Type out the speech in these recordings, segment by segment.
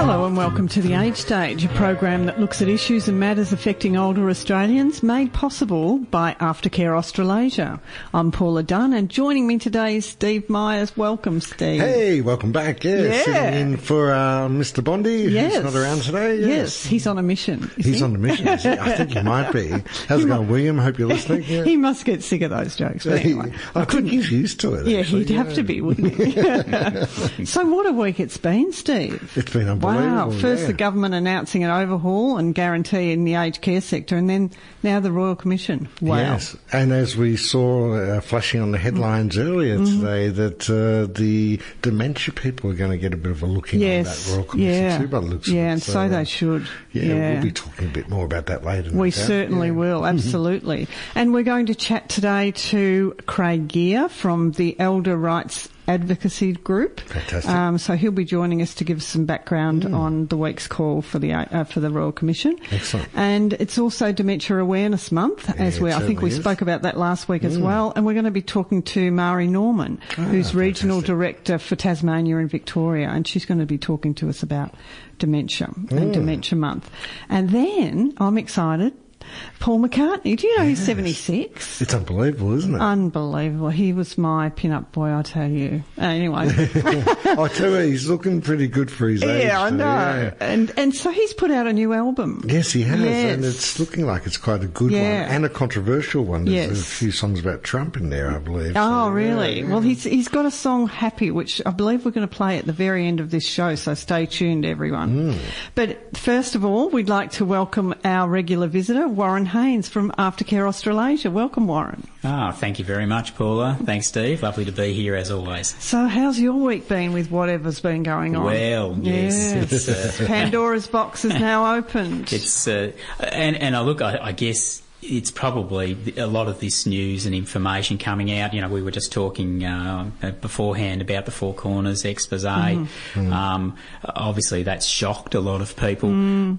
Hello and welcome to The Age Stage, a program that looks at issues and matters affecting older Australians, made possible by Aftercare Australasia. I'm Paula Dunn, and joining me today is Steve Myers. Welcome, Steve. Hey, welcome back. Yeah, Yeah. sitting in for uh, Mr. Bondi, Yes. who's not around today. Yes, Yes, he's on a mission. he's he? on a mission. is he? I think he might be. How's it going, William? Hope you're listening. Yeah. He must get sick of those jokes. But anyway, I think he's used to it. yeah, actually, he'd have to be, wouldn't he? so, what a week it's been, Steve. It's been Wow. First yeah. the government announcing an overhaul and guarantee in the aged care sector and then now the Royal Commission. Wow. Yes, and as we saw uh, flashing on the headlines earlier Mm-hmm. today, that uh, the dementia people are going to get a bit of a look in Yes. on that Royal Commission yeah. too, by the looks of yeah, and so, uh, they should. Yeah, we'll be talking a bit more about that later. We certainly Yeah. will, absolutely. and we're going to chat today to Craig Gear from the Elder Rights Advocacy Group. Fantastic. Um, so he'll be joining us to give some background on the week's call for the uh, for the Royal Commission. Excellent. And it's also Dementia Awareness Month, as it we I think we is. spoke about that last week as well. And we're going to be talking to Mari Norman, who's regional fantastic. director for Tasmania and Victoria, and she's going to be talking to us about dementia and Dementia Month. And then I'm excited. Paul McCartney, do you know he's 76? It's unbelievable, isn't it? Unbelievable. He was my pin-up boy, I tell you. Anyway. I tell you, he's looking pretty good for his age. yeah, I know. yeah. And and so he's put out a new album. Yes, he has, and it's looking like it's quite a good Yeah. one and a controversial one. There's Yes. a few songs about Trump in there, I believe. Oh, So, really? Well, he's he's got a song "Happy," which I believe we're going to play at the very end of this show. So stay tuned, everyone. Hmm. But first of all, we'd like to welcome our regular visitor, Warren Haynes from Aftercare Australasia. Welcome, Warren. Ah, thank you very much, Paula. Thanks, Steve. Lovely to be here as always. So, how's your week been with whatever's been going on? Well, yes, Yes. uh, Pandora's box is now opened. It's uh, and and I look, I, I guess it's probably a lot of this news and information coming out. You know, we were just talking uh, beforehand about the Four Corners expose. Um, obviously, that's shocked a lot of people.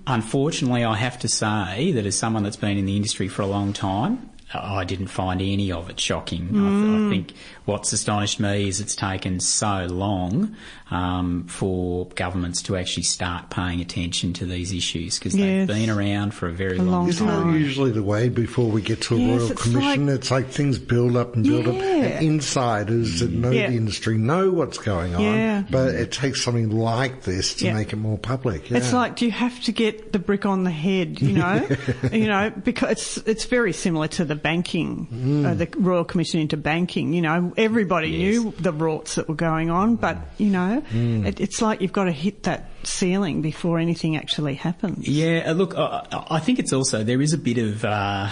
Unfortunately, I have to say that as someone that's been in the industry for a long time. I didn't find any of it shocking. I, th- I think what's astonished me is it's taken so long um, for governments to actually start paying attention to these issues because Yes. they've been around for a very A long, long Isn't time. that usually the way before we get to a Yes, royal it's commission? like- it's like things build up and build up, Yeah. and insiders that know Yeah. the industry know what's going on. Yeah. But it takes something like this to Yeah. make it more public. Yeah. It's like, do you have to get the brick on the head? You know, you know, because it's it's very similar to the banking, uh, the Royal Commission into banking. You know, everybody knew the rorts that were going on, but you know, it, it's like you've got to hit that ceiling before anything actually happens. Yeah, uh, look, I, I think it's also there is a bit of uh,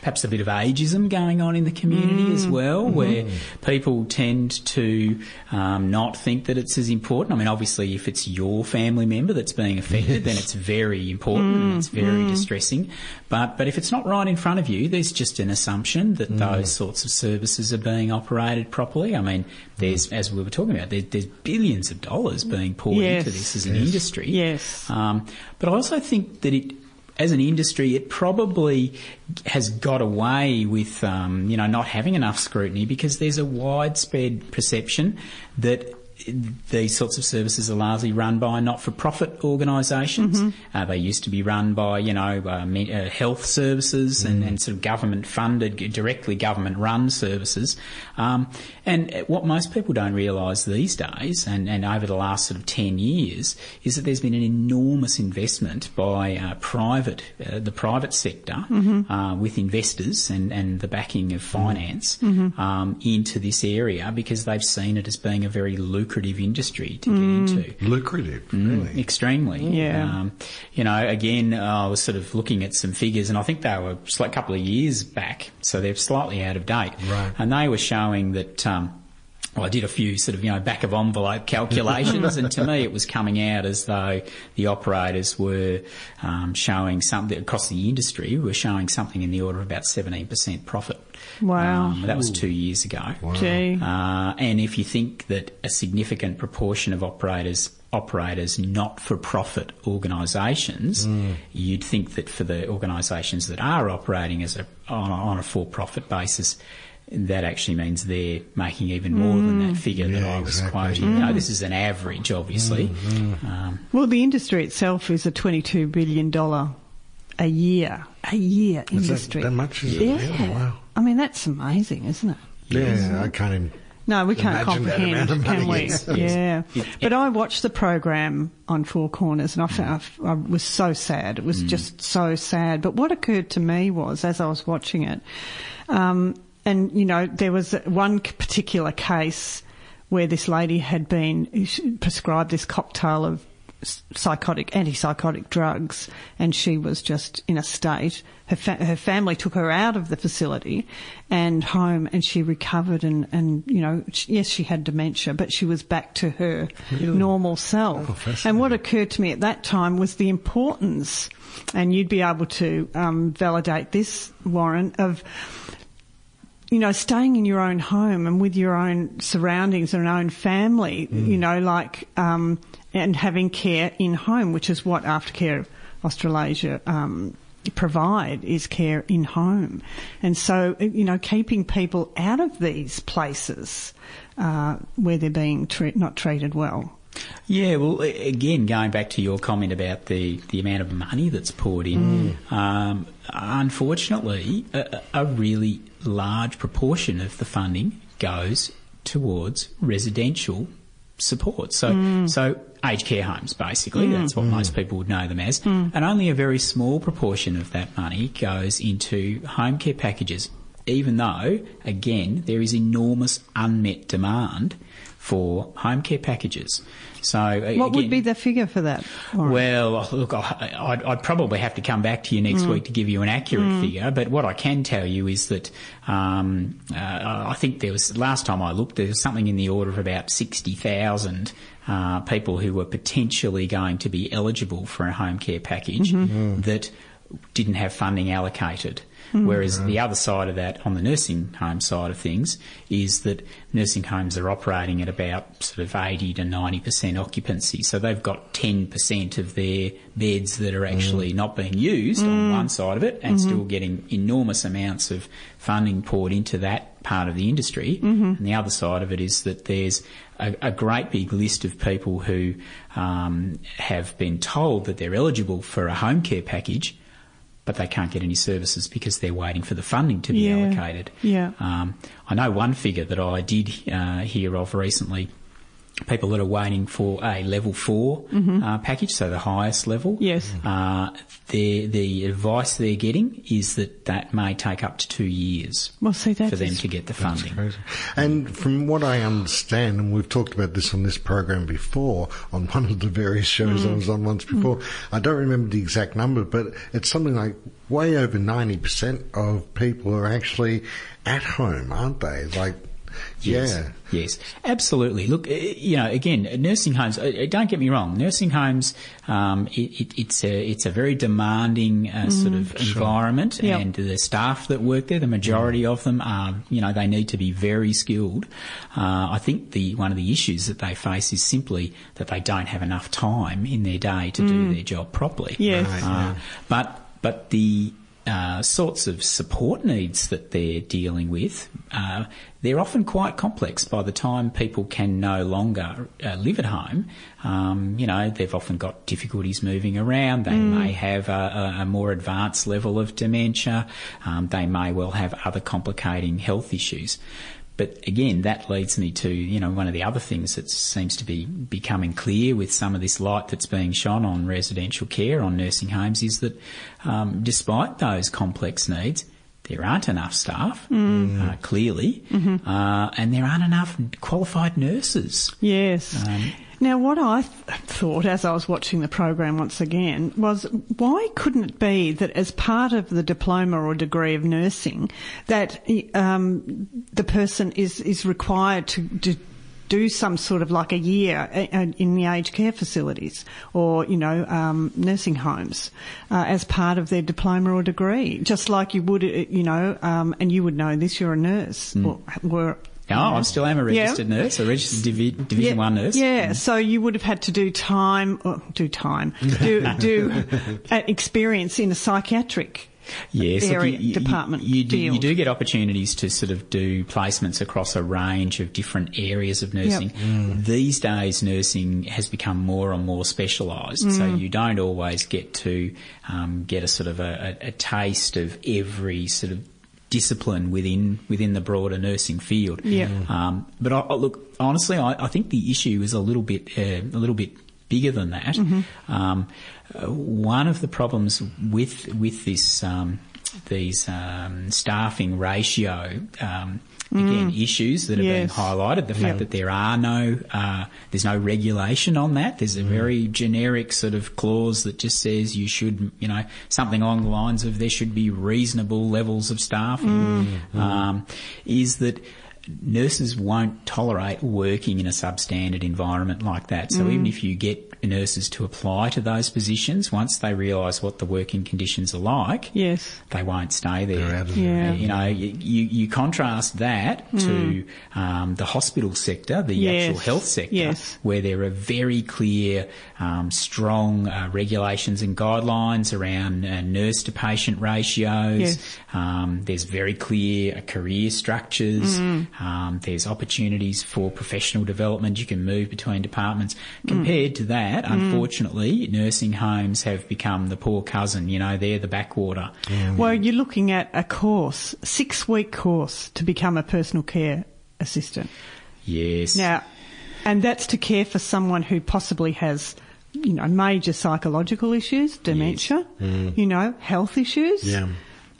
perhaps a bit of ageism going on in the community as mm. well, mm-hmm. where people tend to um, not think that it's as important. I mean, obviously, if it's your family member that's being affected, then it's very important and mm. it's very mm. distressing. But but if it's not right in front of you, there's just an assumption that those sorts of services are being operated properly. I mean, there's as we were talking about, there, there's billions of dollars being poured Yes. into this as an industry. Yes. Um, but I also think that it, as an industry, it probably has got away with, um, you know, not having enough scrutiny because there's a widespread perception that these sorts of services are largely run by not-for-profit organisations. Uh, they used to be run by, you know, uh, me- uh, health services and, and sort of government-funded, directly government-run services. Um, and what most people don't realise these days, and, and over the last sort of 10 years, is that there's been an enormous investment by uh, private, uh, the private sector, uh, with investors and, and the backing of finance um, into this area because they've seen it as being a very lucrative industry to get into. lucrative, really. Extremely. Yeah. Um, you know, again, I was sort of looking at some figures, and I think they were just like a couple of years back, so they're slightly out of date. Right. And they were showing that. Um, well, I did a few sort of, you know, back of envelope calculations, and to me it was coming out as though the operators were um, showing something across the industry were showing something in the order of about 17% profit. Wow. Um, that was two years ago. Gee. Uh, and if you think that a significant proportion of operators operators not-for-profit organisations, you'd think that for the organisations that are operating as a on a, on a for-profit basis, that actually means they're making even more than that figure that I was exactly. quoting. You know, this is an average, obviously. Um, Well, the industry itself is a $22 billion a year, a year Is that, industry. that much? Is yeah. it? Yeah, wow. I mean, that's amazing, isn't it? Yeah, I can't even. No, we can't Imagine that comprehend, amount can we? Yes, Yeah. It- But I watched the program on Four Corners and I, found, I was so sad. It Mm. was just so sad. But what occurred to me was, as I was watching it, um, and you know, there was one particular case where this lady had been prescribed this cocktail of psychotic, antipsychotic drugs, and she was just in a state. Her, fa- her family took her out of the facility and home, and she recovered. And, and you know, she, yes, she had dementia, but she was back to her normal self. Oh, and what occurred to me at that time was the importance, and you'd be able to um, validate this, Warren, of you know, staying in your own home and with your own surroundings and own family, you know, like, um, and having care in home, which is what Aftercare Australasia, um, provide is care in home. And so, you know, keeping people out of these places, uh, where they're being tre- not treated well. Yeah, well, again, going back to your comment about the, the amount of money that's poured in, um, unfortunately, a, a really large proportion of the funding goes towards residential support. So, mm. so aged care homes, basically, mm. that's what mm. most people would know them as, and only a very small proportion of that money goes into home care packages. Even though, again, there is enormous unmet demand for home care packages. So, What would be the figure for that? Well, look, I- I'd, I'd probably have to come back to you next week to give you an accurate figure. But what I can tell you is that um, uh, I think there was last time I looked, there was something in the order of about sixty thousand uh, people who were potentially going to be eligible for a home care package that didn't have funding allocated. Hmm. Whereas the other side of that, on the nursing home side of things, is that nursing homes are operating at about sort of 80 to 90% occupancy. So they've got 10% of their beds that are actually hmm. not being used on hmm. one side of it and still getting enormous amounts of funding poured into that part of the industry. And the other side of it is that there's a, a great big list of people who um, have been told that they're eligible for a home care package but they can't get any services because they're waiting for the funding to be Yeah. allocated. Yeah. Um, I know one figure that I did uh, hear of recently. People that are waiting for a level 4 uh, package, so the highest level. Mm-hmm. Yes. Uh, the the advice they're getting is that that may take up to two years Well, see, that's for them to get the funding. Crazy. And from what I understand, and we've talked about this on this program before, on one of the various shows I was on once before, I don't remember the exact number, but it's something like way over 90% of people are actually at home, aren't they? Like, Yes. yeah. Yes, absolutely. Look, uh, you know, again, nursing homes. uh, uh, Don't get me wrong. Nursing homes, um, it, it, it's a it's a very demanding uh, sort of environment, Yep. and the staff that work there, the majority of them are, you know, they need to be very skilled. Uh, I think the one of the issues that they face is simply that they don't have enough time in their day to do their job properly. Yes. Right. Uh, but but the uh, sorts of support needs that they're dealing with, uh, they're often quite complex. By the time people can no longer uh, live at home, um, you know, they've often got difficulties moving around. They may have a, a, a more advanced level of dementia. Um, they may well have other complicating health issues. But again, that leads me to, you know, one of the other things that seems to be becoming clear with some of this light that's being shone on residential care, on nursing homes, is that um, despite those complex needs, there aren't enough staff, uh, clearly, uh, and there aren't enough qualified nurses. Yes. Um, now, what I th- thought as I was watching the program once again was why couldn't it be that as part of the diploma or degree of nursing, that um, the person is, is required to, to do some sort of like a year uh, uh, in the aged care facilities or, you know, um, nursing homes uh, as part of their diploma or degree, just like you would, uh, you know, um, and you would know this, you're a nurse. Or, were, Oh, I still am a Yeah. registered nurse, a registered divi- Division One nurse. Yeah, so you would have had to do time, or do time, do do uh, experience in a psychiatric Yes, area you- you- department You, do, you field. do get opportunities to sort of do placements across a range of different areas of nursing. These days, nursing has become more and more specialised, so you don't always get to um, get a sort of a, a, a taste of every sort of discipline within within the broader nursing field. Yeah. Um, but I, I, look, honestly, I, I think the issue is a little bit uh, a little bit bigger than that. Um, uh, one of the problems with with this um, these um, staffing ratio. Again, issues that are being highlighted. The fact that there are no, uh, there's no regulation on that. There's a very generic sort of clause that just says you should, you know, something along the lines of there should be reasonable levels of staffing. Um, is that nurses won't tolerate working in a substandard environment like that. So even if you get nurses to apply to those positions, once they realise what the working conditions are like, Yes. they won't stay there. They're out of Yeah. You know, you, you, you contrast that to um, the hospital sector, the Yes. actual health sector, Yes. where there are very clear, um, strong uh, regulations and guidelines around uh, nurse to patient ratios. Yes. Um, there's very clear uh, career structures. Um, there's opportunities for professional development. You can move between departments. Compared to that, unfortunately, nursing homes have become the poor cousin. You know, they're the backwater. Well, you're looking at a course, six week course to become a personal care assistant. Yes. Now, and that's to care for someone who possibly has, you know, major psychological issues, dementia, you know, health issues. Yeah.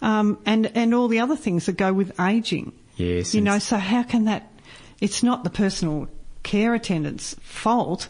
Um, and, and all the other things that go with ageing. Yes, You know, so how can that, it's not the personal care attendant's fault.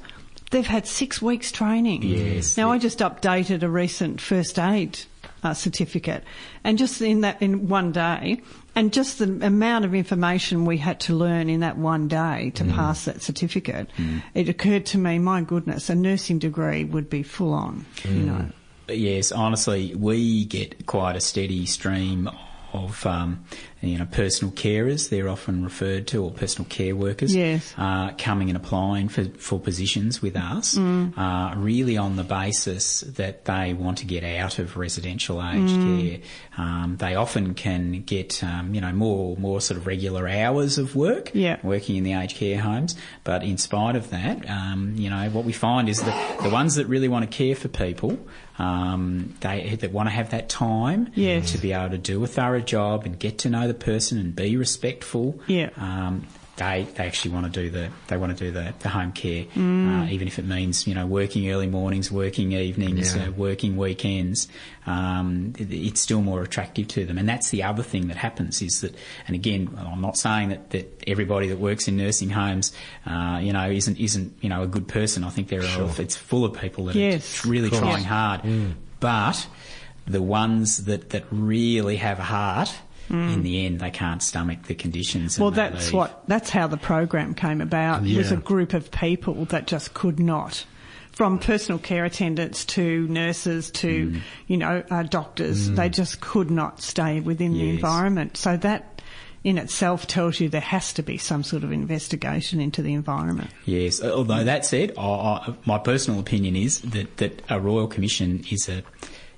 They've had six weeks training. Yes, Now, yeah. I just updated a recent first aid uh, certificate and just in that, in one day, and just the amount of information we had to learn in that one day Mm. to pass that certificate, it occurred to me, my goodness, a nursing degree would be full on, Mm. you know. Yes, honestly, we get quite a steady stream of um, you know personal carers. They're often referred to, or personal care workers. Yes. uh, coming and applying for for positions with us, Mm. uh, really on the basis that they want to get out of residential aged Mm. care. Um, they often can get um, you know more more sort of regular hours of work. Yeah. working in the aged care homes. But in spite of that, um, you know, what we find is that the ones that really want to care for people, um, they that want to have that time Yes. to be able to do a thorough job and get to know the person and be respectful. Yeah. Um, they, they actually want to do the they want to do the, the home care, Mm. uh, even if it means you know working early mornings, working evenings, Yeah. uh, working weekends. Um, it, it's still more attractive to them, and that's the other thing that happens is that. And again, I'm not saying that, that everybody that works in nursing homes, uh, you know, isn't isn't you know a good person. I think there are it's full of people that Yes, are really trying hard, but the ones that that really have a heart. In the end, they can't stomach the conditions. Well, that's leave. what that's how the program came about. It was a group of people that just could not, from personal care attendants to nurses to Mm. you know uh, doctors, they just could not stay within the environment. So that in itself tells you there has to be some sort of investigation into the environment. Yes, although that said, I, I, my personal opinion is that, that a royal commission is a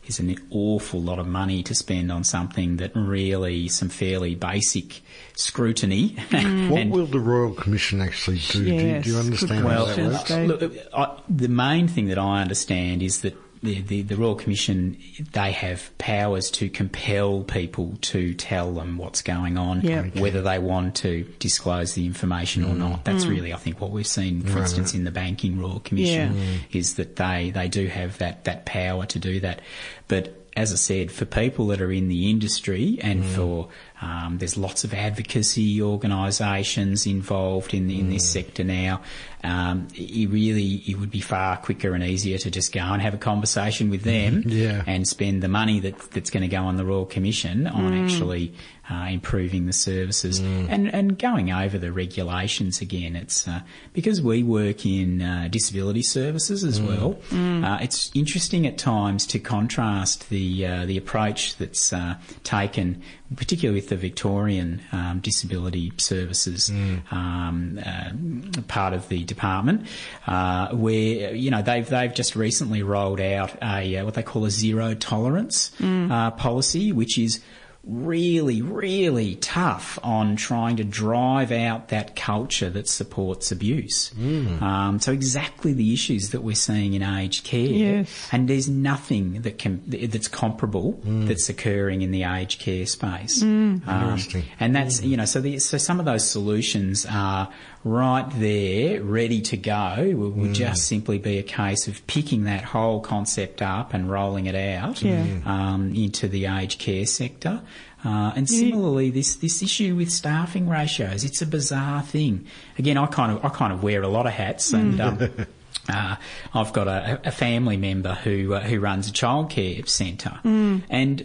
is an awful lot of money to spend on something that really some fairly basic scrutiny. What will the Royal Commission actually do? do, you- Yes, do you understand well, that question. works? Look, I, the main thing that I understand is that the, the, the Royal Commission, they have powers to compel people to tell them what's going on, Yeah. Okay. whether they want to disclose the information or mm. not. That's mm. really, I think, what we've seen, for instance, in the Banking Royal Commission, Yeah. Mm. is that they, they do have that, that power to do that. But as I said, for people that are in the industry and for um, there's lots of advocacy organisations involved in in this sector now. Um, it really it would be far quicker and easier to just go and have a conversation with them Yeah. and spend the money that that's going to go on the Royal Commission on actually uh, improving the services and, and going over the regulations again. It's uh, because we work in uh, disability services as well. Uh, it's interesting at times to contrast the uh, the approach that's uh, taken, particularly with the Victorian um, disability services um, uh, part of the department, uh, where you know they've they've just recently rolled out a uh, what they call a zero tolerance uh, policy, which is really, really tough on trying to drive out that culture that supports abuse. Um, so exactly the issues that we're seeing in aged care, Yes. and there's nothing that can that's comparable that's occurring in the aged care space. Um, Interesting. and that's you know so the, so some of those solutions are right there, ready to go. It would just simply be a case of picking that whole concept up and rolling it out Yeah. um, into the aged care sector. Uh, and similarly, this, this issue with staffing ratios, it's a bizarre thing. Again, I kind of I kind of wear a lot of hats, and um, uh, I've got a, a family member who uh, who runs a childcare centre, and uh,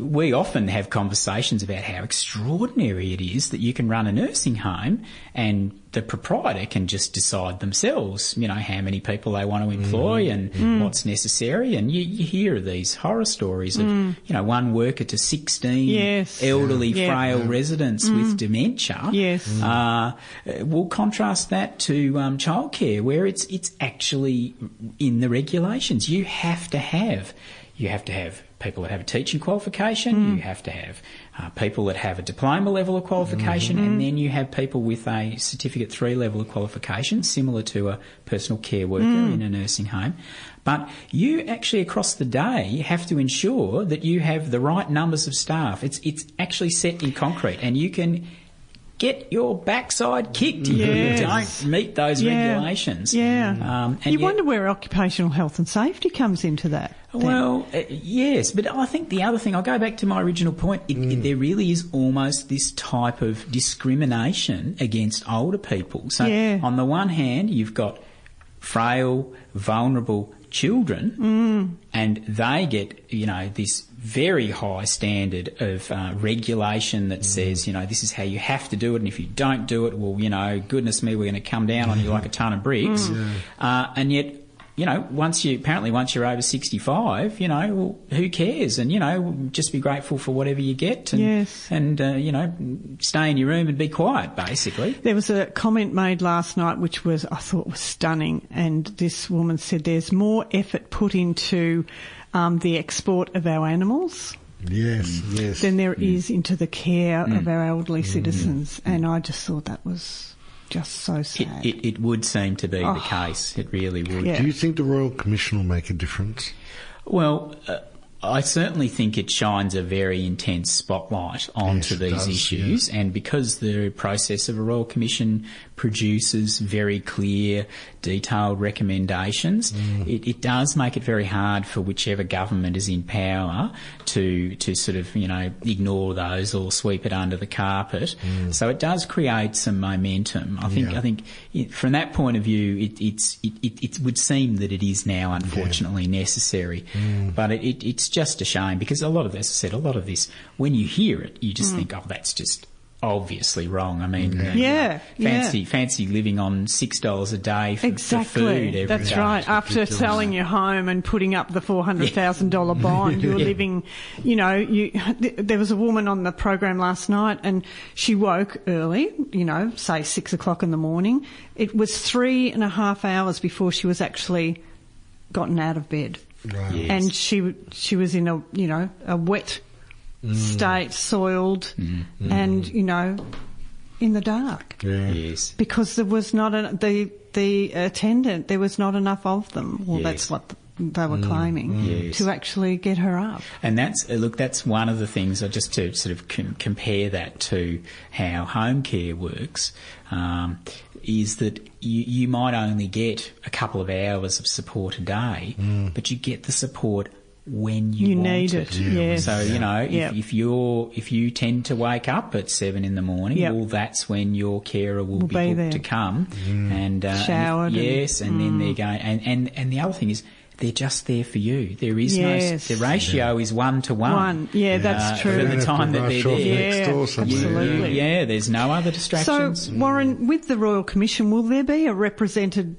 we often have conversations about how extraordinary it is that you can run a nursing home and the proprietor can just decide themselves, you know, how many people they want to employ and what's necessary. And you, you hear these horror stories of, you know, one worker to 16 Yes. elderly, Yeah. frail residents with dementia. Yes. Uh, we'll contrast that to um, childcare, where it's it's actually in the regulations. You have to have you have to have people that have a teaching qualification. You hmm. have to have uh, people that have a diploma level of qualification, and mm-hmm. then you have people with a certificate three level of qualification, similar to a personal care worker hmm. in a nursing home. But you actually across the day have to ensure that you have the right numbers of staff. It's it's actually set in concrete, and you can get your backside kicked if Yes. you don't meet those Yeah. regulations. Yeah. Um, and you yet- wonder where occupational health and safety comes into that. then. well, uh, yes, but I think the other thing, I'll go back to my original point, it, Mm. it, there really is almost this type of discrimination against older people. So, Yeah. on the one hand, you've got frail, vulnerable children, Mm. and they get, you know, this very high standard of uh, regulation that says, you know, this is how you have to do it, and if you don't do it, well, you know, goodness me, we're going to come down on you like a ton of bricks. Uh, and yet, you know, once you apparently once you're over 65, you know, well, who cares? And you know, just be grateful for whatever you get, and Yes. and uh, you know, stay in your room and be quiet, basically. There was a comment made last night which was I thought was stunning, and this woman said there's more effort put into um, the export of our animals Yes, yes. than there Mm. is into the care of our elderly citizens, and I just thought that was just so It, sad. it, it would seem to be the Oh. case. It really would. Yeah. Do you think the Royal Commission will make a difference? Well, uh, I certainly think it shines a very intense spotlight onto Yes, these does, issues, and because the process of a Royal Commission produces very clear, detailed recommendations, Mm. it, it does make it very hard for whichever government is in power to to sort of you know ignore those or sweep it under the carpet. So it does create some momentum. I think Mm. Yeah. I think it, from that point of view, it, it's it, it, it would seem that it is now unfortunately necessary, Mm. but it, it, it's just a shame because a lot of, as I said, a lot of this, when you hear it, you just think, oh, that's just obviously wrong. I mean, you know, Yeah, fancy yeah. fancy living on six dollars a day for, for Exactly. food every That's day. right. After selling your home and putting up the four hundred thousand dollar bond, you're Yeah. living. You know, you. th- There was a woman on the program last night, and she woke early. You know, say six o'clock in the morning. It was three and a half hours before she was actually gotten out of bed, Right. Yeah. and she she was in a you know a wet state, soiled, and you know, in the dark Yeah. Yes. because there was not a, the the attendant. There was not enough of them. Well, Yes. that's what they were claiming Yes. to actually get her up. And that's uh, look, that's one of the things. uh, Just to sort of com- compare that to how home care works, um, is that you, you might only get a couple of hours of support a day, but you get the support when you, You want need it, Yeah. yes. So you know, if, Yep. if you're if you tend to wake up at seven in the morning, Yep. well, that's when your carer will, Will be, be booked there. to come and uh, and if- Showered and- yes, and then they're going. And, and and the other thing is they're just there for you. There is Yes. no the ratio is one to one. One. Yeah, that's true. For the don't have to time that they're off there. next Yeah, door absolutely. Yeah, there's no other distractions. So, distractions. Warren, with the Royal Commission, will there be a represented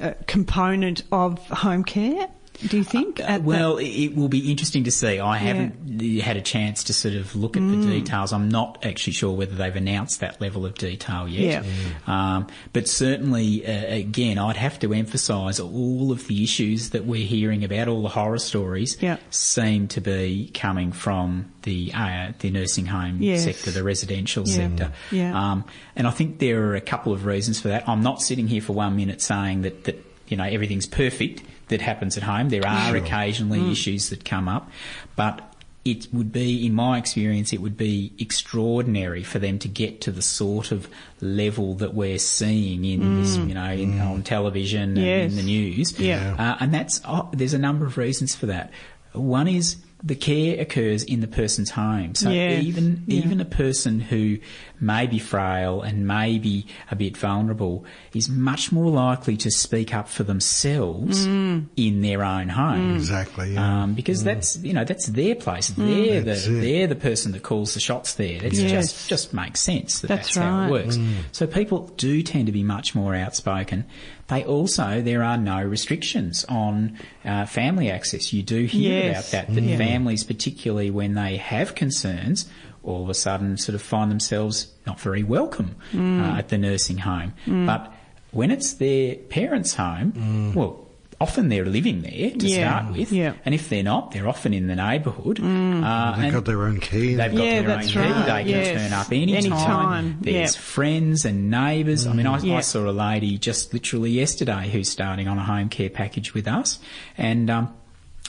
uh, component of home care? Do you think? at well, it it will be interesting to see. I haven't had a chance to sort of look at Mm. the details. I'm not actually sure whether they've announced that level of detail yet. Um, but certainly, uh, again, I'd have to emphasise all of the issues that we're hearing about, all the horror stories, Yeah. seem to be coming from the uh, the nursing home Yes. sector, the residential Yeah. sector. Yeah. Um, and I think there are a couple of reasons for that. I'm not sitting here for one minute saying that, that you know everything's perfect that happens at home. There are occasionally Mm. issues that come up, but it would be, in my experience, it would be extraordinary for them to get to the sort of level that we're seeing in this, you know, in, on television Mm. Yes. and in the news. Yeah. Uh, and that's oh, there's a number of reasons for that. One is the care occurs in the person's home. So Yes. even Yeah. even a person who may be frail and may be a bit vulnerable is much more likely to speak up for themselves Mm. in their own home. Exactly, yeah. Um, because that's you know that's their place. They're That's the it. they're the person that calls the shots there. It Yes. just just makes sense that That's that's, how it works. So people do tend to be much more outspoken. They also there are no restrictions on uh, family access. You do hear Yes. about that. That Yeah. families, particularly when they have concerns, all of a sudden sort of find themselves not very welcome Mm. uh, at the nursing home. But when it's their parents' home, well. Often they're living there to Yeah. start with, Yeah. and if they're not, they're often in the neighbourhood. Uh, They've got their own key. They've got Yeah, their own that's key. right. They can turn up any Anytime. There's Yep. friends and neighbours. I mean, I, Yeah. I saw a lady just literally yesterday who's starting on a home care package with us, and um,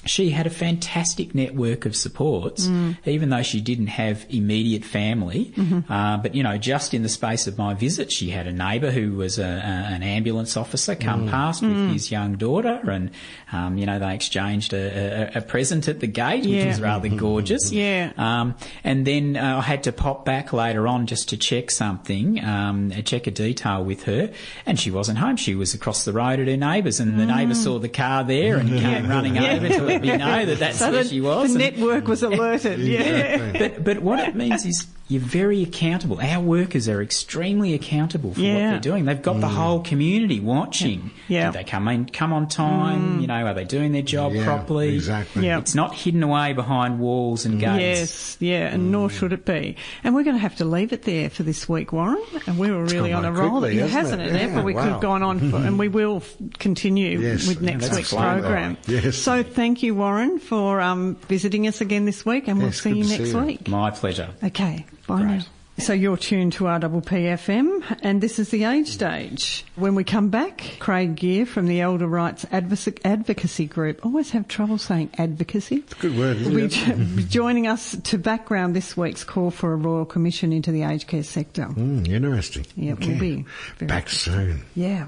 she had a fantastic network of supports, Mm. even though she didn't have immediate family. Mm-hmm. Uh, but you know, just in the space of my visit, she had a neighbour who was a, a, an ambulance officer come Mm. past with his young daughter, and um, you know they exchanged a, a, a present at the gate, which was rather gorgeous. Yeah. Um, and then uh, I had to pop back later on just to check something, um, check a detail with her, and she wasn't home. She was across the road at her neighbour's, and the neighbour saw the car there and came running Mm. Yeah. over to let me know that that's So where the, she was. the network was alerted. yeah. but but what it means is you're very accountable. Our workers are extremely accountable for Yeah. what they're doing. They've got the whole community watching. Yeah. Do they come in come on time? You know, are they doing their job Yeah, properly? exactly. Yeah. It's not hidden away behind walls and gates. Yes, yeah, and nor should it be. And we're going to have to leave it there for this week, Warren. And we were really on a by roll, quickly, Yeah, hasn't hasn't it? it? Yeah, But we could have gone on, for, and we will continue Yes, with next that's week's fine. program. Yes. So thank you, Warren, for um, visiting us again this week, and we'll see you next see you. week. My pleasure. Okay, bye Great. now. So you're tuned to RPPFM, and this is the Age Stage. When we come back, Craig Gear from the Elder Rights Advocacy Group. Always have trouble saying advocacy. It's a Good word, isn't will it? be be joining us to background this week's call for a royal commission into the aged care sector. Mm, interesting. Yeah, it will be Back soon. Yeah.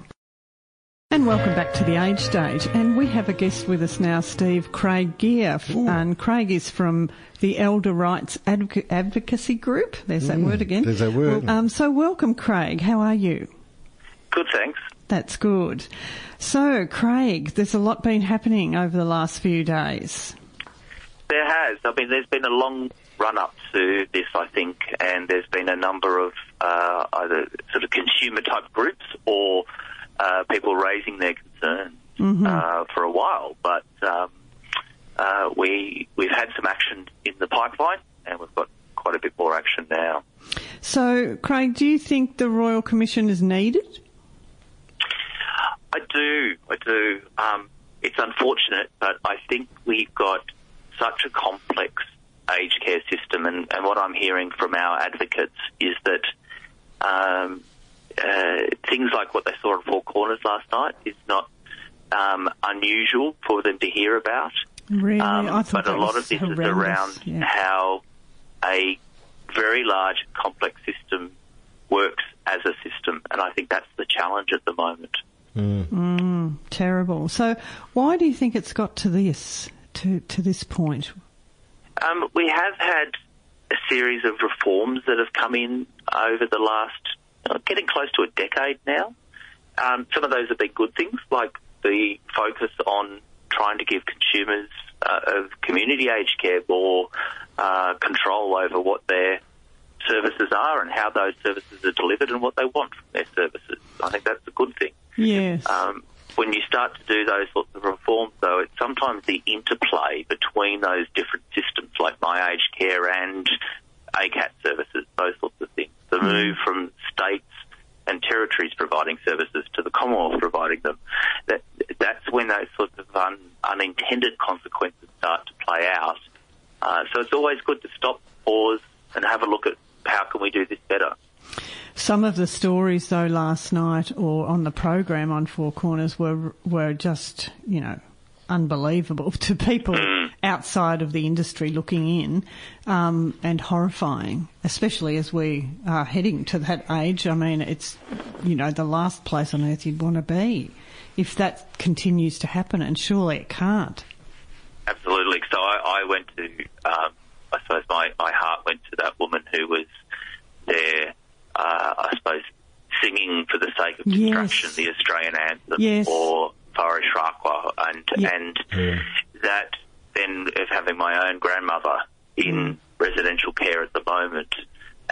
And welcome back to the age stage. And we have a guest with us now, Steve Craig Gear. F- And Craig is from the Elder Rights Advoc- Advocacy Group. There's that word again. there's that word. Well, um, so welcome, Craig. How are you? Good, thanks. That's good. So, Craig, there's a lot been happening over the last few days. There has. I mean, there's been a long run up to this, I think, and there's been a number of uh, either sort of consumer type groups or uh, people raising their concerns uh, for a while. But um, uh, we we've had some action in the pipeline, and we've got quite a bit more action now. So, Craig, do you think the Royal Commission is needed? I do, I do. Um, it's unfortunate, but I think we've got such a complex aged care system, and, and what I'm hearing from our advocates is that um, uh, things like what they saw at Four Corners last night is not um, unusual for them to hear about. Really? Um, I thought but a lot was of this horrendous. is around Yeah. how a very large, complex system works as a system, and I think that's the challenge at the moment. Terrible. So, why do you think it's got to this, to, to this point? Um, we have had a series of reforms that have come in over the last, getting close to a decade now. Um, some of those have been good things, like the focus on trying to give consumers uh, of community aged care more uh, control over what their services are and how those services are delivered and what they want from their services. I think that's a good thing. Yes. Um, when you start to do those sorts of reforms, though, it's sometimes the interplay between those different systems, like my aged care and ACAT services, those sorts of things. The move from states and territories providing services to the Commonwealth providing them. That that's when those sorts of un, unintended consequences start to play out. Uh, so it's always good to stop, pause, and have a look at how can we do this better. Some of the stories, though, last night or on the program on Four Corners were were just you know unbelievable to people outside of the industry looking in, um, and horrifying, especially as we are heading to that age. I mean, it's you know the last place on earth you'd want to be if that continues to happen, and surely it can't. Absolutely. So I, I went to, um, I suppose my, my heart went to that woman who was there, uh, I suppose, singing for the sake of Yes. the Australian anthem Yes. or Faris Rakwa, and Yeah. and that then of having my own grandmother in residential care at the moment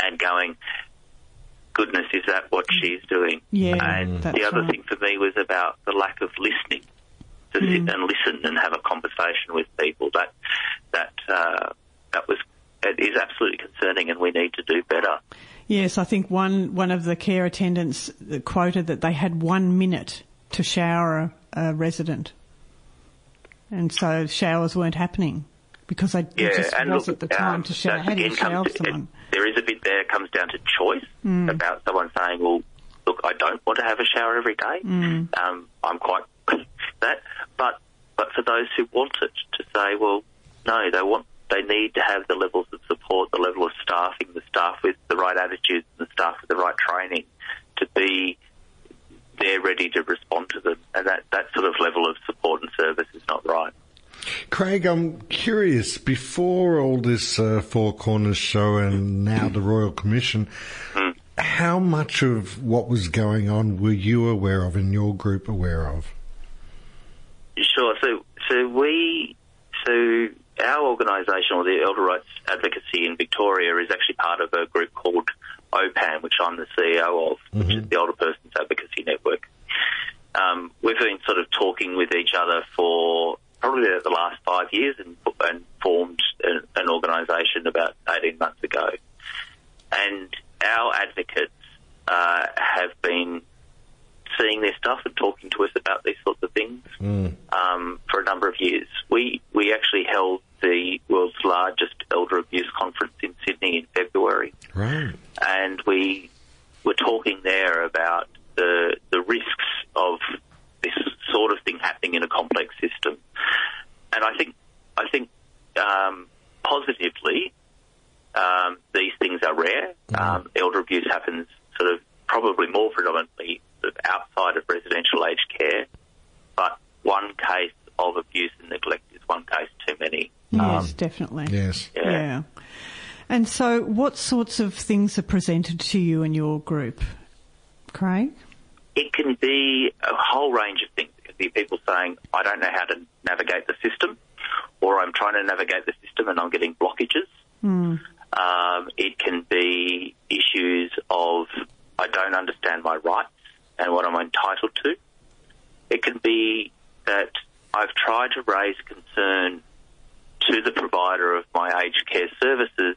and going, goodness, is that what she's doing? Yeah, and that's the other right. thing for me was about the lack of listening to Mm. sit and listen and have a conversation with people. That that uh, that was it is absolutely concerning, and we need to do better. Yes, I think one one of the care attendants quoted that they had one minute to shower a, resident, and so showers weren't happening because they, Yeah, it just and wasn't look, the time um, to shower. How do you shower comes- someone? it- there is a bit there comes down to choice Mm. about someone saying, "Well, look, I don't want to have a shower every day. Mm. Um, I'm quite that." But but for those who want it, to say, "Well, no, they want." They need to have the levels of support, the level of staffing, the staff with the right attitudes, the staff with the right training to be there ready to respond to them. And that, that sort of level of support and service is not right. Craig, I'm curious. Before all this uh, Four Corners show and now the Royal Commission, how much of what was going on were you aware of and your group aware of? Sure. So, so we, so our organisation or the Elder Rights Advocacy in Victoria is actually part of a group called OPAN, which I'm the CEO of, which is the Older Persons Advocacy Network. Um, we've been sort of talking with each other for probably the last five years and, and formed an, an organisation about 18 months ago. And our advocates uh, have been seeing their stuff and talking to us about these sorts of things um, for a number of years. We we actually held the world's largest elder abuse conference in Sydney in February, Right. and we were talking there about the the risks of this sort of thing happening in a complex system. And I think I think um, positively, um, these things are rare. Um, elder abuse happens sort of probably more predominantly sort of outside of residential aged care, but one case of abuse and neglect is one case too many. Yes, definitely. Yes. Yeah. Yeah. And so, what sorts of things are presented to you and your group, Craig? It can be a whole range of things. It can be people saying, I don't know how to navigate the system, or I'm trying to navigate the system and I'm getting blockages. Um, it can be issues of, I don't understand my rights and what I'm entitled to. It can be that I've tried to raise concern to the provider of my aged care services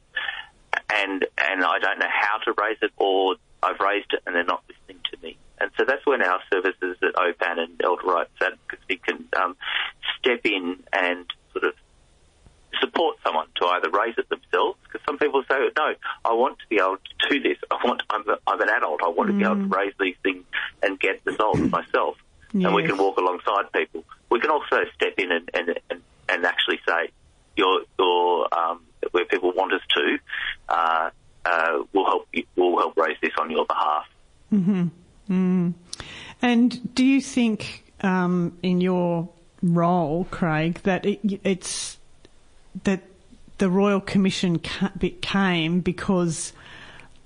and and I don't know how to raise it or I've raised it and they're not listening to me. And so that's when our services at OPAN and Elder Rights Advocacy can um, step in and sort of support someone to either raise it themselves, because some people say, no, I want to be able to do this. I want, I'm, a, I'm an adult. I want to be able to raise these things and get resolved myself. And we can walk alongside people. We can also step in and, and, and, and actually say, you're, you're, um, where people want us to, uh, uh, we'll help we'll help raise this on your behalf. And do you think, um, in your role, Craig, that it, it's that the Royal Commission came because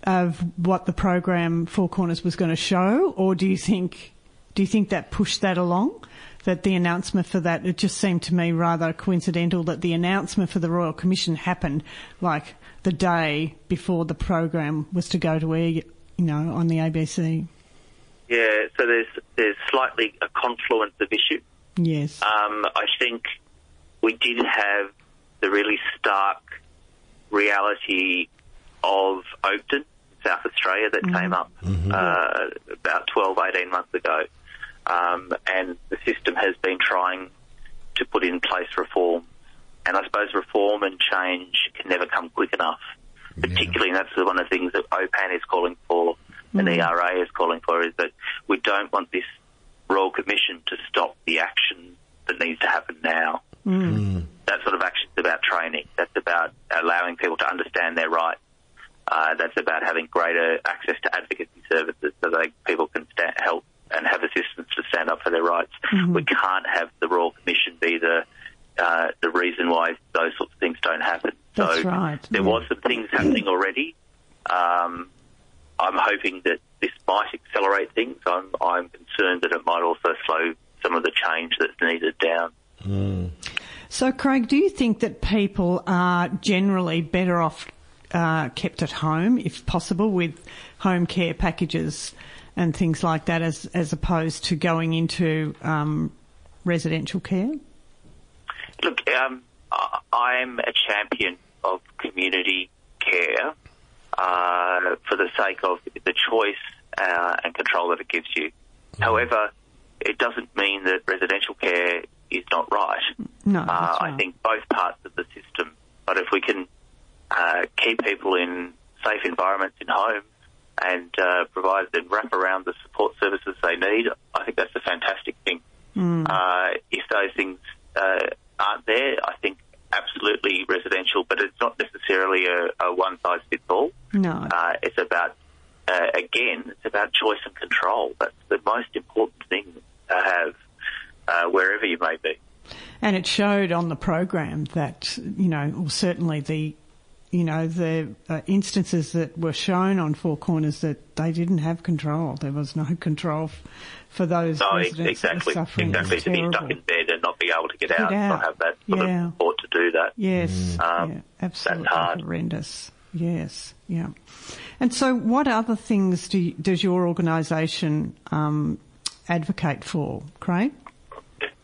of what the program Four Corners was going to show, or do you think do you think that pushed that along? That the announcement for that, it just seemed to me rather coincidental that the announcement for the Royal Commission happened like the day before the program was to go to air, you know, on the ABC. Yeah, so there's there's slightly a confluence of issues. Yes. Um, I think we did have the really stark reality of Oakden, South Australia, that came up uh, about 12, 18 months ago. Um, and the system has been trying to put in place reform. And I suppose reform and change can never come quick enough. Particularly, and that's one of the things that OPAN is calling for and ERA is calling for, is that we don't want this Royal Commission to stop the action that needs to happen now. That sort of action is about training. That's about allowing people to understand their rights. Uh, that's about having greater access to advocacy services so that people can sta help and have assistance to stand up for their rights. We can't have the Royal Commission be the uh, the reason why those sorts of things don't happen. That's so right, there yeah. was some things happening already. Um, I'm hoping that this might accelerate things. I'm, I'm concerned that it might also slow some of the change that's needed down. So, Craig, do you think that people are generally better off uh, kept at home, if possible, with home care packages and things like that, as as opposed to going into um, residential care? Look, um, I- I'm a champion of community care uh, for the sake of the choice uh, and control that it gives you. However, it doesn't mean that residential care is not right. No, Uh, that's I think both parts of the system. But if we can uh, keep people in safe environments in homes and uh, provide them wrap around the support services they need, I think that's a fantastic thing. Uh, if those things uh, aren't there, I think absolutely residential, but it's not necessarily a, a one size fits all. No. Uh, it's about, uh, again, it's about choice and control. That's the most important thing to have uh, wherever you may be. And it showed on the program that, you know, certainly the, you know, the uh, instances that were shown on Four Corners that they didn't have control. There was no control f- for those No, ex- residents that were exactly. suffering. It Exactly. To be stuck in bed and not be able to get, Get out, out. not have that sort Yeah. of support to do that. Yes, Um, yeah, absolutely hard. horrendous. Yes, yeah. And so, what other things do you, does your organisation um, advocate for, Craig?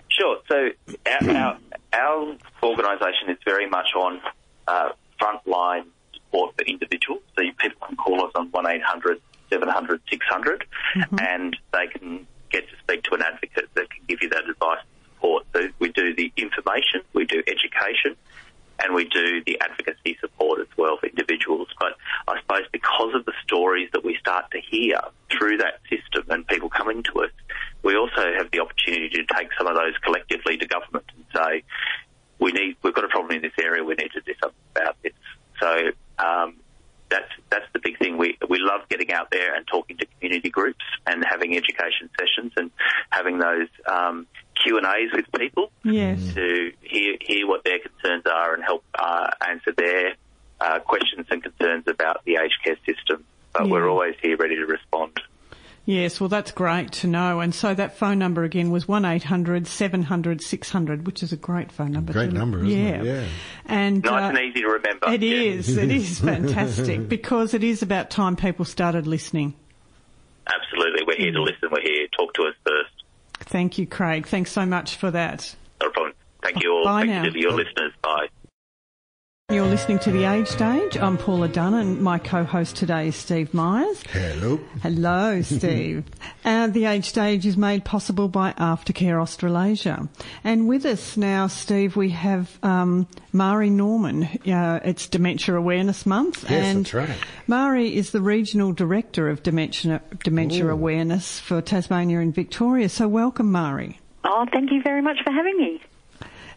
Sure. So our, our, our organisation is very much on uh, frontline support for individuals. So people can call us on 1800 700 600 mm-hmm. and they can get to speak to an advocate that can give you that advice and support. So we do the information, we do education, and we do the advocacy support as well for individuals. But I suppose because of the stories that we start to hear through that system and people coming to us, we also have the opportunity to take some of those collectively to government and say, we need, we've got a problem in this area, we need to do something about this. So um, that's that's the big thing. We we love getting out there and talking to community groups and having education sessions and having those um, Q and A's with people Yes. to hear hear what their concerns are and help uh, answer their uh, questions and concerns about the aged care system. But Yeah. we're always here ready to respond. Yes, well, that's great to know. And so that phone number again was 1800 700 600, which is a great phone number. Great to- number, isn't yeah. it? Yeah. And, Nice uh, and easy to remember. It Yeah. is. It is fantastic because it is about time people started listening. Absolutely. We're here to listen. We're here. Talk to us first. Thank you, Craig. Thanks so much for that. Not a problem. Thank you all. Bye Thank now. you to your listeners. Bye. You're listening to The Age Stage. I'm Paula Dunn and my co-host today is Steve Myers. Hello. Hello, Steve. uh, the Age Stage is made possible by Aftercare Australasia. And with us now, Steve, we have um, Mari Norman. Uh, it's Dementia Awareness Month. Yes, and that's right. Mari is the Regional Director of Dementia, Dementia Awareness for Tasmania and Victoria. So welcome, Mari. Oh, thank you very much for having me.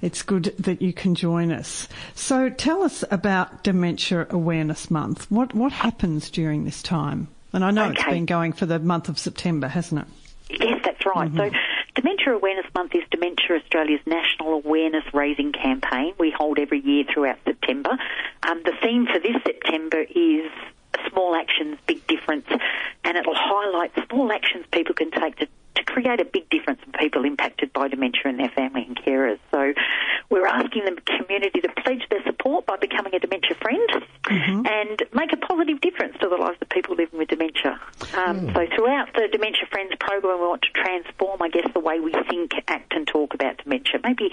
It's good that you can join us. So tell us about Dementia Awareness Month. What what happens during this time? And I know it's been going for the month of September, hasn't it? Yes, that's right. So, Dementia Awareness Month is Dementia Australia's national awareness raising campaign. We hold every year throughout September. Um, the theme for this September is small actions, big difference, and it'll highlight small actions people can take to, to create a big difference for people impacted by dementia and their family and carers. So we're asking the community to pledge their support by becoming a dementia friend Mm-hmm. and make a positive difference to the lives of people living with dementia. Um, So throughout the Dementia Friends program, we want to transform, I guess, the way we think, act and talk about dementia. Maybe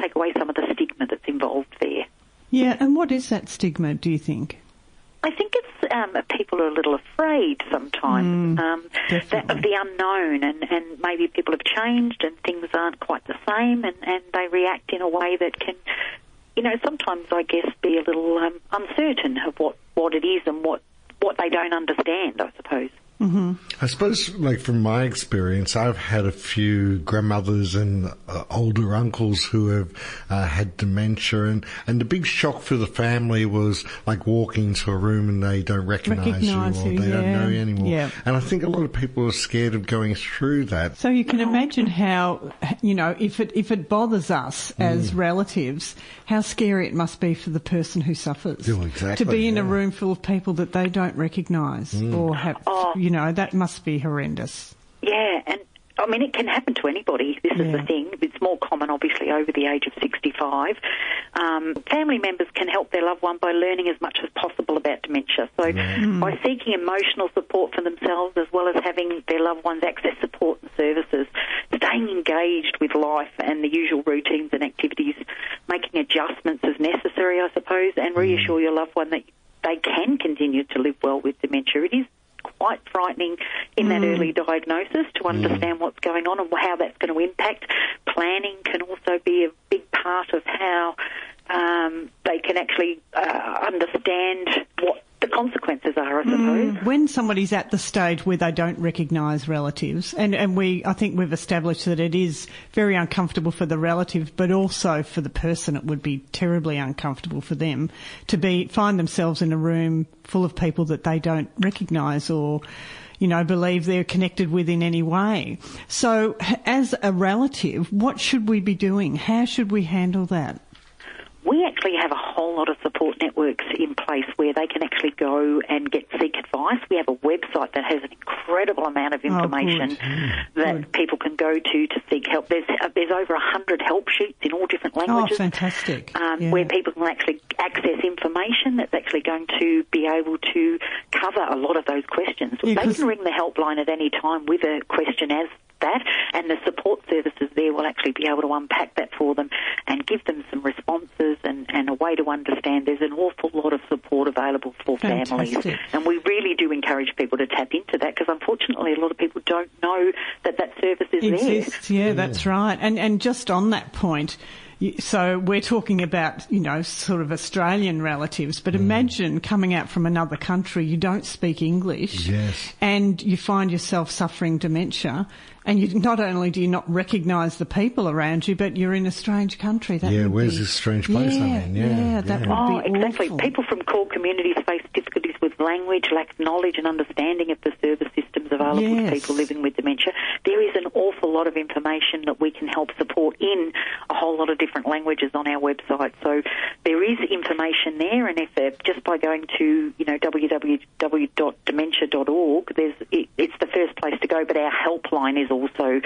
take away some of the stigma that's involved there. Yeah, and what is that stigma, do you think? I think it's um, people are a little afraid sometimes um, that, of the unknown, and, and maybe people have changed and things aren't quite the same, and, and they react in a way that can, you know, sometimes I guess be a little um, uncertain of what, what it is and what what they don't understand. I suppose. I suppose, like from my experience, I've had a few grandmothers and uh, older uncles who have uh, had dementia, and, and the big shock for the family was like walking into a room and they don't recognise Recognise you or you, they don't know you anymore. Yeah. And I think a lot of people are scared of going through that. So you can imagine how, you know, if it if it bothers us as relatives, how scary it must be for the person who suffers. Yeah, exactly, To be in a room full of people that they don't recognise or have, you know, that must be horrendous. Yeah, and I mean, it can happen to anybody. This is the thing. It's more common, obviously, over the age of 65. Um, family members can help their loved one by learning as much as possible about dementia. So, by seeking emotional support for themselves as well as having their loved ones access support and services, staying engaged with life and the usual routines and activities, making adjustments as necessary, I suppose, and reassure your loved one that they can continue to live well with dementia. It is quite frightening in that early diagnosis to understand what's going on and how that's going to impact. Planning can also be a big part of how um, they can actually uh, understand consequences are, I mm. suppose. When somebody's at the stage where they don't recognise relatives, and, and we, I think we've established that it is very uncomfortable for the relative, but also for the person, it would be terribly uncomfortable for them to be find themselves in a room full of people that they don't recognise or. You know, believe they're connected with in any way. So, as a relative, what should we be doing? How should we handle that? We actually have a whole lot of support networks in place where they can actually go and get seek advice. We have a website that has an incredible amount of information that Good. people can go to to seek help. There's uh, there's over a hundred help sheets in all different languages. Oh, languages. fantastic! um, Yeah. where people can actually access information that's actually going to be able to cover a lot of those questions. Yeah, they can ring the helpline at any time with a question as that, and the support services there will actually be able to unpack that for them and give them some responses and, and a way to understand there's an awful lot of support available for families. And we really do encourage people to tap into that because unfortunately a lot of people don't know that that service is there. exists. Yeah, that's right. And and just on that point, you- so we're talking about you know sort of Australian relatives, but mm. imagine coming out from another country, you don't speak English, Yes. and you find yourself suffering dementia. And you, not only do you not recognise the people around you, but you're in a strange country. That Yeah, where's be- this strange place I'm Yeah, in? Yeah, that yeah. would Oh, be exactly. awful. People from CALD communities face difficulties with language, lack knowledge and understanding of the service systems available Yes. to people living with dementia. There is an awful lot of information that we can help support in a whole lot of different languages on our website. So there is information there, and if just by going to you know www.dementia.org, there's it, it's the first place to go. But our helpline is also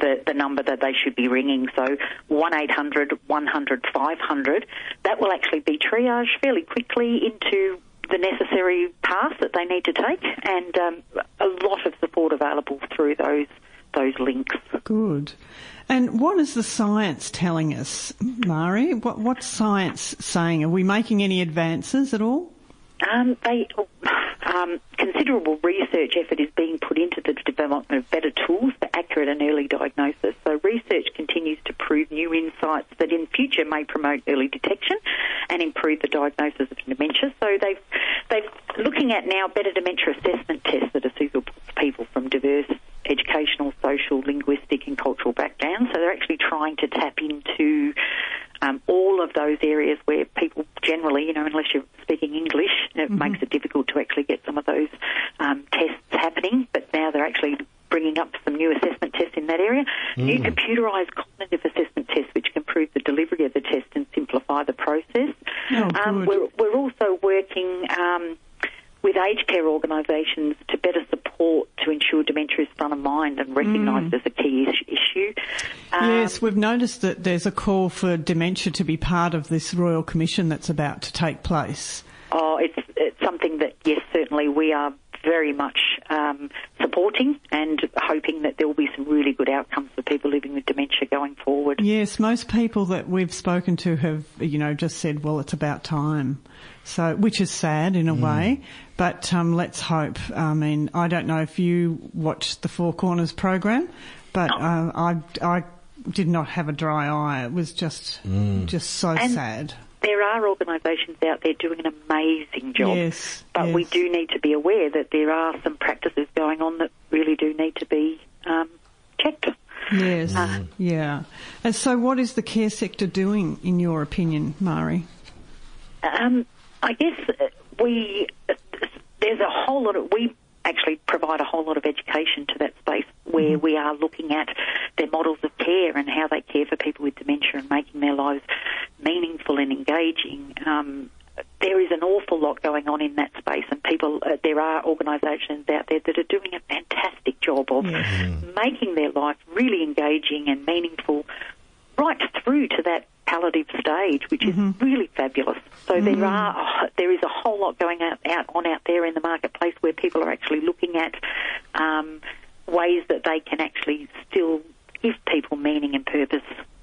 the, the number that they should be ringing. So 1800 100 500. That will actually be triaged fairly quickly into the necessary path that they need to take, and um, a lot of support available through those those links. Good. And what is the science telling us, Mari? What, what's science saying? Are we making any advances at all? Um, they, um, considerable research effort is being put into the development of better tools for accurate and early diagnosis. So research continues to prove new insights that in future may promote early detection and improve the diagnosis of dementia. So they've they've looking at now better dementia assessment tests that are suitable for people from diverse educational, social, linguistic, and cultural backgrounds. So they're actually trying to tap into um, all of those areas where people generally, you know, unless you're speaking English, it makes it difficult to actually get some of those um, tests happening. But now they're actually bringing up some new assessment tests in that area. New computerised cognitive assessment tests, which can improve the delivery of the test and simplify the process. Oh, um, we're, we're also working. Um, with aged care organisations to better support to ensure dementia is front of mind and recognised Mm. as a key is- issue. Um, Yes, we've noticed that there's a call for dementia to be part of this Royal Commission that's about to take place. Oh, it's it's something that yes, certainly we are very much um, supporting and hoping that there will be some really good outcomes for people living with dementia going forward. Yes, most people that we've spoken to have, you know, just said, well, it's about time. So, which is sad in a way, but um, let's hope. I mean, I don't know if you watched the Four Corners program, but uh, I, I did not have a dry eye. It was just, just so And- sad. There are organisations out there doing an amazing job, Yes, but we do need to be aware that there are some practices going on that really do need to be um, checked. Yes, yeah. And so, what is the care sector doing, in your opinion, Mari? Um, I guess uh, we uh, there's a whole lot of we actually provide a whole lot of education to that space where we are looking at their models of care and how they care for people with dementia and making their lives meaningful and engaging. Um, there is an awful lot going on in that space, and people. Uh, there are organisations out there that are doing a fantastic job of making their life really engaging and meaningful, right through to that palliative stage, which is really fabulous. So there are there is a whole lot going out, out on out there in the marketplace where people are actually looking at um, ways that they can actually still give people meaning and purpose.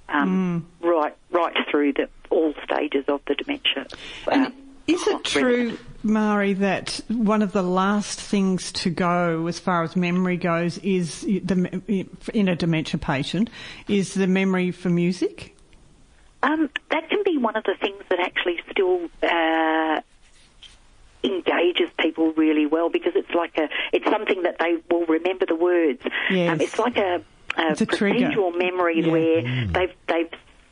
Um, Right, right through the all stages of the dementia. Um, is it true, Mari, that one of the last things to go as far as memory goes is the in a dementia patient is the memory for music? Um, that can be one of the things that actually still uh, engages people really well because it's like a it's something that they will remember the words. Yes. Um, it's like a, a, It's a trigger. procedural memory Yeah. where they've they've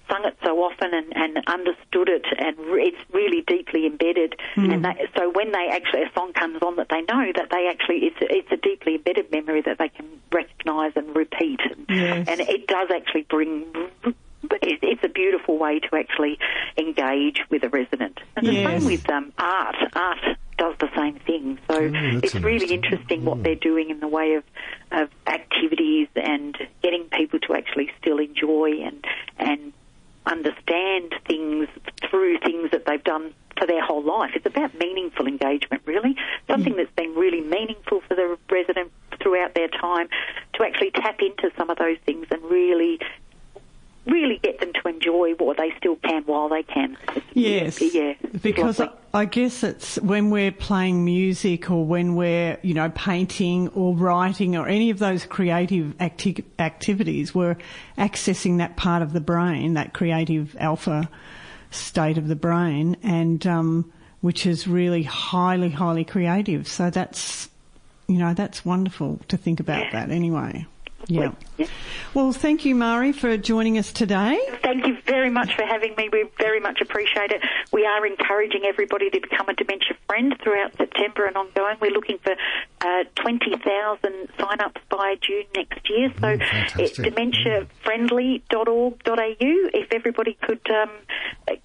sung it so often and, and understood it and re- it's really deeply embedded Hmm. and they, so when they actually a song comes on that they know that they actually it's it's a deeply embedded memory that they can recognise and repeat and, Yes. and it does actually bring it- it's a beautiful way to actually engage with a resident. And the Yes. same with um, art. Art does the same thing. So that's it's really interesting. interesting what they're doing in the way of, of activities and getting people to actually still enjoy and and understand things through things that they've done for their whole life. It's about meaningful engagement, really. Something mm. that's been really meaningful for the resident throughout their time to actually tap into some of those things and really really get them to enjoy what they still can while they can. Yes. Yeah. Because. I, I guess it's when we're playing music or when we're, you know, painting or writing or any of those creative acti- activities, we're accessing that part of the brain, that creative alpha state of the brain, and um, which is really highly, highly creative. So that's, you know, that's wonderful to think about that anyway. Yeah. Yeah. Well, thank you, Mari, for joining us today. Thank you very much for having me. We very much appreciate it. We are encouraging everybody to become a dementia friend throughout September and ongoing. We're looking for uh, 20,000 sign-ups by June next year. So it's dementiafriendly.org.au. If everybody could um,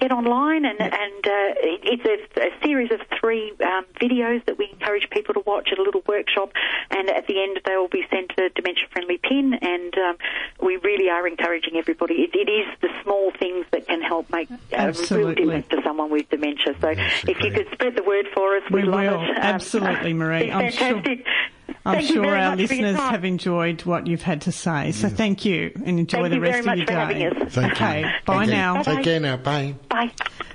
get online and, and uh, it's a, a series of three um, videos that we encourage people to watch at a little workshop and at the end they will be sent a dementia-friendly pin and um, we really are encouraging everybody. It, it is the small things that can help make a real difference to someone with dementia. So if you could spread the word for us, We we'd love will. it. Um, Absolutely, Marie. it's I'm sure- I'm Thank sure our much for your listeners have enjoyed what you've had to say. So thank you and enjoy Thank the you rest very of much your for day. us. Thank okay, you. bye Thank you. now. Bye-bye. Take care now. Bye. Bye.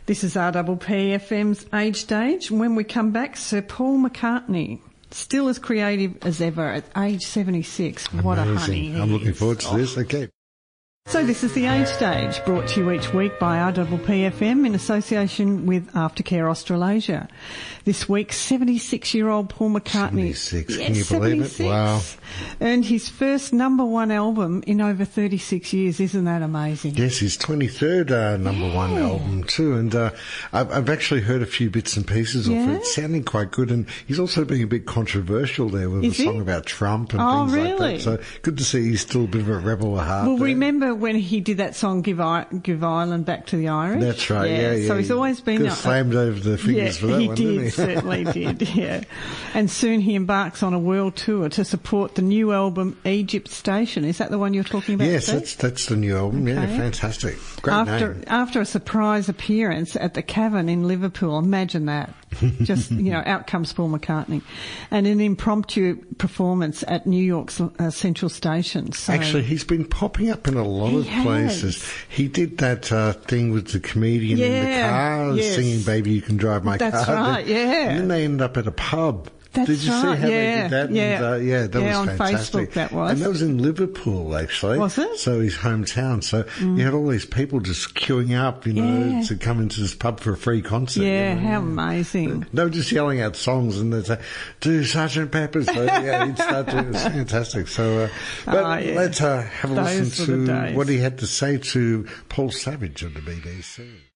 This is RPPFM's Age Stage. When we come back, Sir Paul McCartney, still as creative as ever at age 76. What a honey. Amazing. I'm looking forward to this. Okay. So this is the Age Stage, brought to you each week by RPPFM in association with Aftercare Australasia. This week, 76-year-old Paul McCartney. 76, Yes, can you believe it? Wow. Earned his first number one album in over 36 years. Isn't that amazing? Yes, his 23rd uh, number one album too, and uh, I've, I've actually heard a few bits and pieces of Yeah? it, sounding quite good. And he's also being a bit controversial there with Is he? song about Trump and Oh, things like really? that. So good to see he's still a bit of a rebel at heart. Well, there. remember when he did that song "Give, I- Give Ireland Back to the Irish"? That's right. Yeah, yeah. So he's always been Got flamed over the fingers yeah, for that he one, did, didn't he? certainly did. Yeah, and soon he embarks on a world tour to support the new album "Egypt Station." Is that the one you're talking about? Yes, Steve? that's that's the new album. Yeah, fantastic. Great after name. after a surprise appearance at the Cavern in Liverpool. Imagine that. Just you know, out comes Paul McCartney, and an impromptu performance at New York's uh, Central Station. So, Actually, he's been popping up in a lot of places. He did that uh, thing with the comedian in the car yes. singing "Baby, You Can Drive My That's Car." right, yeah. And then they ended up at a pub. That's did you right, see how they did that? yeah. And, uh, yeah, that Yeah, was on fantastic. Facebook that was. And that was in Liverpool, actually. Was it? Mm. So his hometown. So you had all these people just queuing up, you know, Yeah. to come into this pub for a free concert. yeah, you know. how amazing. They were just yelling out songs and they'd say, do Sergeant Pepper. So, yeah, he'd start doing it. It's fantastic. So, uh, but Ah, yeah. let's uh, have a Those listen to what he had to say to Paul Savage on the BBC.